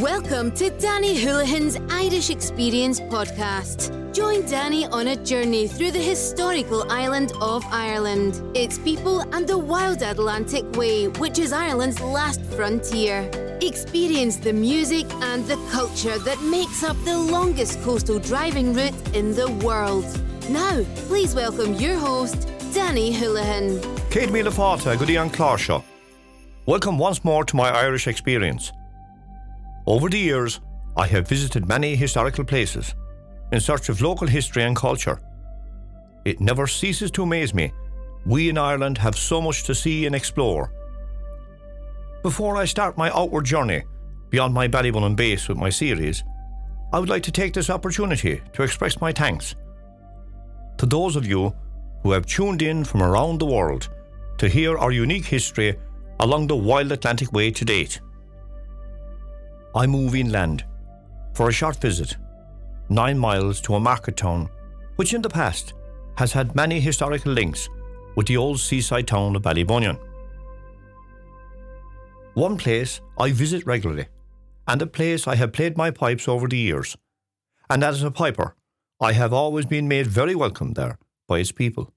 Welcome to Danny Houlihan's Irish Experience podcast. Join Danny on a journey through the historical island of Ireland, its people, and the wild Atlantic Way, which is Ireland's last frontier. Experience the music and the culture that makes up the longest coastal driving route in the world. Now, please welcome your host, Danny Houlihan. Kate Mila good Clarshaw. Welcome once more to my Irish experience. Over the years, I have visited many historical places in search of local history and culture. It never ceases to amaze me. We in Ireland have so much to see and explore. Before I start my outward journey beyond my Ballybunion base with my series, I would like to take this opportunity to express my thanks to those of you who have tuned in from around the world to hear our unique history along the wild Atlantic Way to date. I move inland for a short visit, nine miles to a market town, which in the past has had many historical links with the old seaside town of Ballybunion. One place I visit regularly, and a place I have played my pipes over the years, and as a piper, I have always been made very welcome there by its people.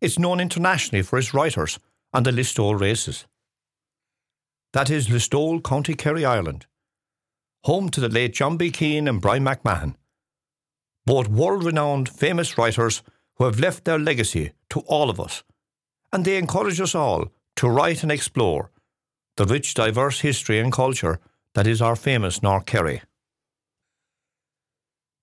It's known internationally for its writers and the Listowel races. That is Listowel, County Kerry, Ireland, home to the late John B. Keane and Bryan MacMahon, both world renowned famous writers who have left their legacy to all of us, and they encourage us all to write and explore the rich, diverse history and culture that is our famous North Kerry.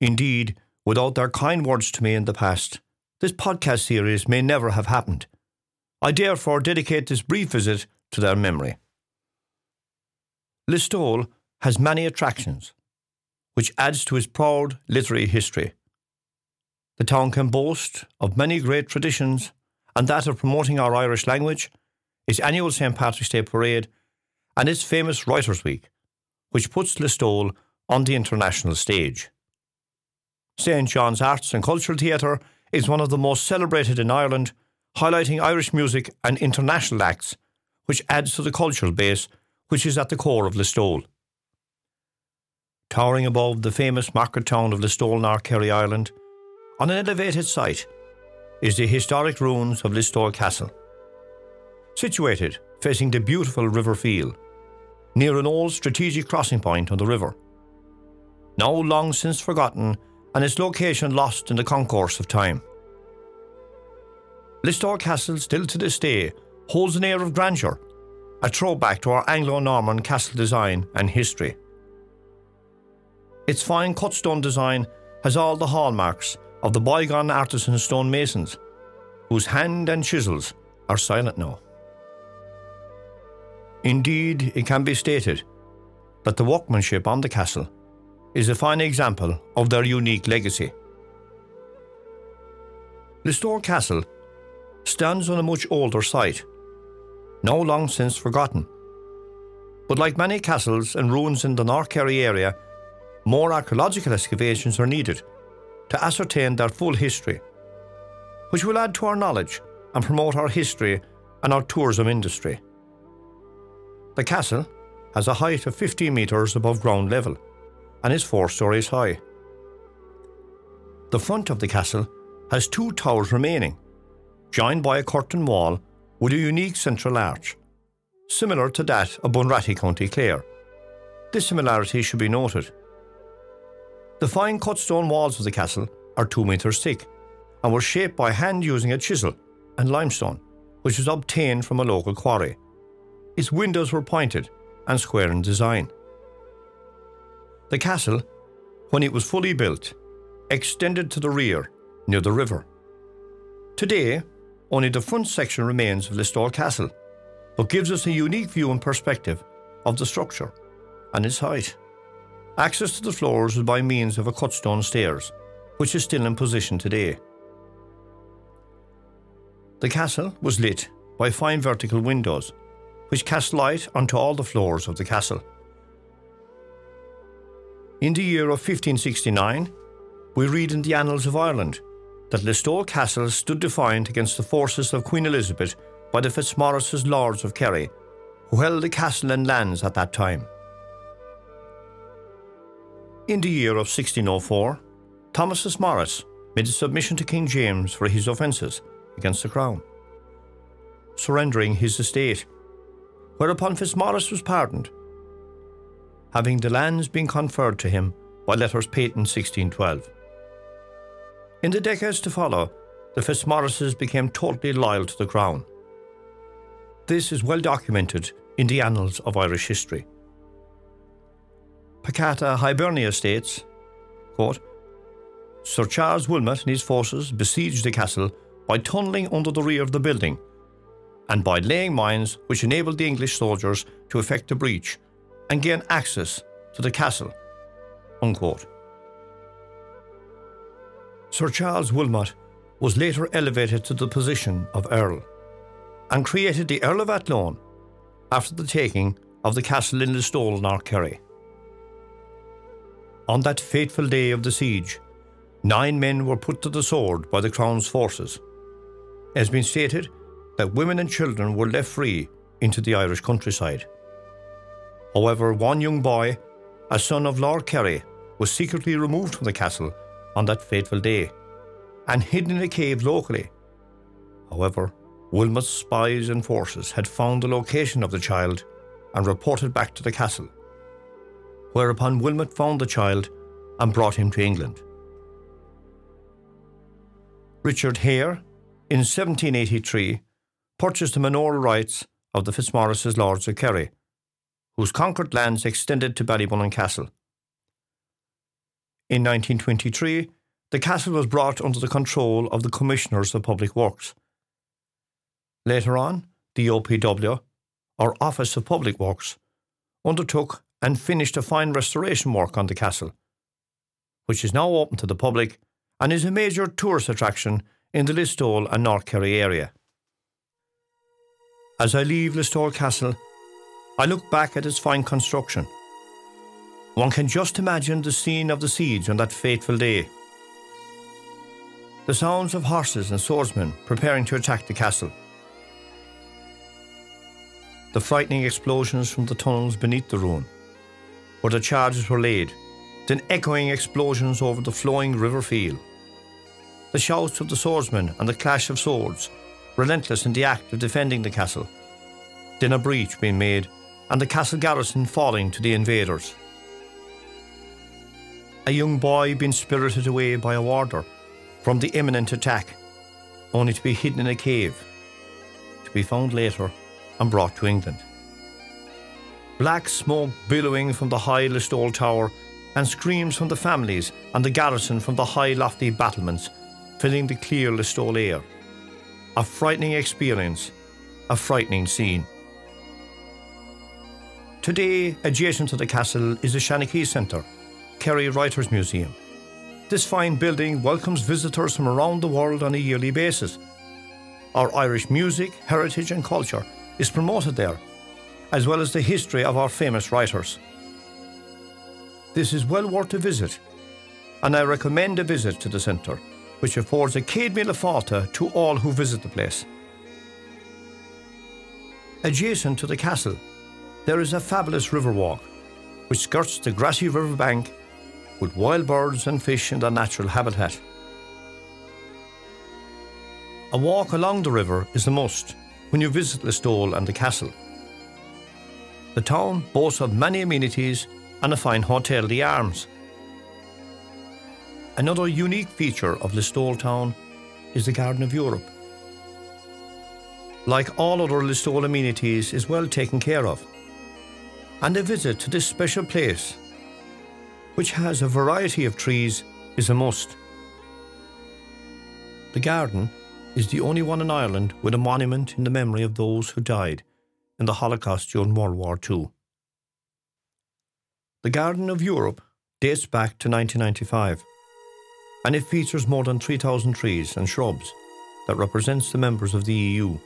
Indeed, without their kind words to me in the past, this podcast series may never have happened. I therefore dedicate this brief visit to their memory. Listowel has many attractions, which adds to its proud literary history. The town can boast of many great traditions, and that of promoting our Irish language, its annual St. Patrick's Day parade, and its famous Writers' Week, which puts Listowel on the international stage. St. John's Arts and Cultural Theatre is one of the most celebrated in Ireland, highlighting Irish music and international acts, which adds to the cultural base which is at the core of Listowel towering above the famous market town of Listowel, Kerry Ireland, on an elevated site, is the historic ruins of Listowel Castle. Situated facing the beautiful River Feale, near an old strategic crossing point on the river. Now long since forgotten and its location lost in the concourse of time. Listowel Castle, still to this day, holds an air of grandeur, a throwback to our Anglo Norman castle design and history. Its fine cut stone design has all the hallmarks of the bygone artisan stonemasons, whose hand and chisels are silent now. Indeed, it can be stated that the workmanship on the castle is a fine example of their unique legacy. Listowel Castle stands on a much older site, now long since forgotten. But like many castles and ruins in the North Kerry area, more archaeological excavations are needed to ascertain their full history, which will add to our knowledge and promote our history and our tourism industry. The castle has a height of 50 metres above ground level and is four stories high. The front of the castle has two towers remaining, joined by a curtain wall with a unique central arch, similar to that of Bunratty, County Clare. This similarity should be noted the fine cut stone walls of the castle are two metres thick and were shaped by hand using a chisel and limestone, which was obtained from a local quarry. Its windows were pointed and square in design. The castle, when it was fully built, extended to the rear near the river. Today, only the front section remains of Listowel Castle, but gives us a unique view and perspective of the structure and its height. Access to the floors was by means of a cut stone stairs, which is still in position today. The castle was lit by fine vertical windows, which cast light onto all the floors of the castle. In the year of 1569, we read in the Annals of Ireland that Listowel Castle stood defiant against the forces of Queen Elizabeth by the Fitzmaurice's Lords of Kerry, who held the castle and lands at that time. In the year of 1604, Thomas Fitzmaurice made a submission to King James for his offences against the crown, surrendering his estate, whereupon Fitzmaurice was pardoned, having the lands been conferred to him by letters patent 1612. In the decades to follow, the Fitzmaurices became totally loyal to the crown. This is well documented in the annals of Irish history. Pacata Hibernia states, quote, Sir Charles Wilmot and his forces besieged the castle by tunnelling under the rear of the building and by laying mines which enabled the English soldiers to effect a breach and gain access to the castle. Unquote. Sir Charles Wilmot was later elevated to the position of Earl and created the Earl of Athlone after the taking of the castle in Listowel, North Kerry. On that fateful day of the siege, nine men were put to the sword by the Crown's forces. It has been stated that women and children were left free into the Irish countryside. However, one young boy, a son of Lord Kerry, was secretly removed from the castle on that fateful day and hidden in a cave locally. However, Wilmot's spies and forces had found the location of the child and reported back to the castle, whereupon Wilmot found the child and brought him to England. Richard Hare, in 1783, purchased the manorial rights of the Fitzmaurice's lords of Kerry, whose conquered lands extended to Ballybunion Castle. In 1923, the castle was brought under the control of the Commissioners of Public Works. Later on, the OPW, or Office of Public Works, undertook and finished a fine restoration work on the castle, which is now open to the public and is a major tourist attraction in the Listowel and North Kerry area. As I leave Listowel Castle, I look back at its fine construction. One can just imagine the scene of the siege on that fateful day. The sounds of horses and swordsmen preparing to attack the castle. The frightening explosions from the tunnels beneath the ruin, where the charges were laid, then echoing explosions over the flowing river Feale. The shouts of the swordsmen and the clash of swords, relentless in the act of defending the castle. Then a breach being made and the castle garrison falling to the invaders. A young boy being spirited away by a warder from the imminent attack, only to be hidden in a cave, to be found later and brought to England. Black smoke billowing from the high Listowel Tower and screams from the families and the garrison from the high lofty battlements filling the clear Listowel air. A frightening experience, a frightening scene. Today, adjacent to the castle is the Seanchaí Centre, Kerry Writers Museum. This fine building welcomes visitors from around the world on a yearly basis. Our Irish music, heritage, and culture is promoted there, as well as the history of our famous writers. This is well worth a visit, and I recommend a visit to the centre, which affords a céad míle fáilte to all who visit the place. Adjacent to the castle there is a fabulous river walk which skirts the grassy riverbank with wild birds and fish in their natural habitat. A walk along the river is a must when you visit Listowel and the castle. The town boasts of many amenities and a fine Hotel the Arms. Another unique feature of Listowel town is the Garden of Europe. Like all other Listowel amenities, is well taken care of and a visit to this special place, which has a variety of trees, is a must. The garden is the only one in Ireland with a monument in the memory of those who died in the Holocaust during World War II. The Garden of Europe dates back to 1995 and it features more than 3,000 trees and shrubs that represents the members of the EU.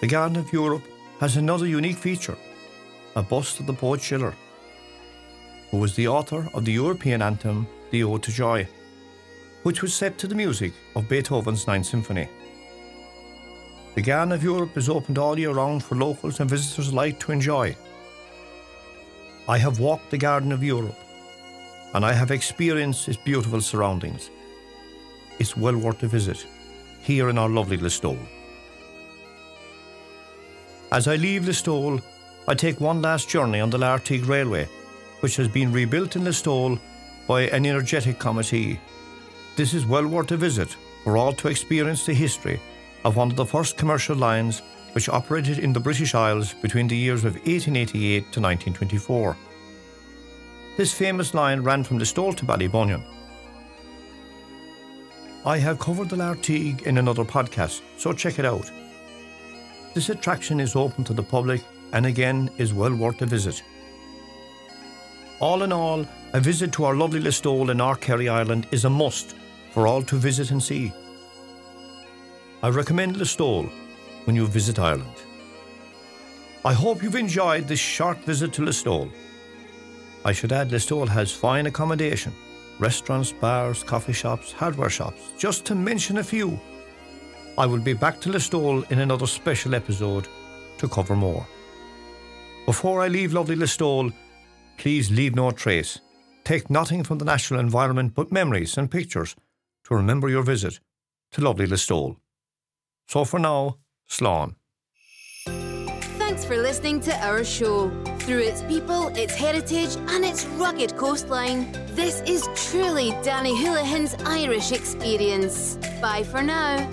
The Garden of Europe has another unique feature a bust of the poet Schiller, who was the author of the European anthem, The Ode to Joy, which was set to the music of Beethoven's Ninth Symphony. The Garden of Europe is opened all year round for locals and visitors alike to enjoy. I have walked the Garden of Europe and I have experienced its beautiful surroundings. It's well worth a visit here in our lovely Listowel. As I leave Listowel, I take one last journey on the Lartigue Railway, which has been rebuilt in Listowel by an energetic committee. This is well worth a visit for all to experience the history of one of the first commercial lines which operated in the British Isles between the years of 1888 to 1924. This famous line ran from Listowel to Ballybunion. I have covered the Lartigue in another podcast, so check it out. This attraction is open to the public and again is well worth a visit. All in all, a visit to our lovely Listowel in Kerry Ireland is a must for all to visit and see. I recommend Listowel when you visit Ireland. I hope you've enjoyed this short visit to Listowel. I should add Listowel has fine accommodation restaurants, bars, coffee shops, hardware shops, just to mention a few. I will be back to Listowel in another special episode to cover more. Before I leave lovely Listowel, please leave no trace. Take nothing from the natural environment but memories and pictures to remember your visit to lovely Listowel. So for now, Slán. Thanks for listening to our show. Through its people, its heritage, and its rugged coastline, this is truly Danny Houlihan's Irish experience. Bye for now.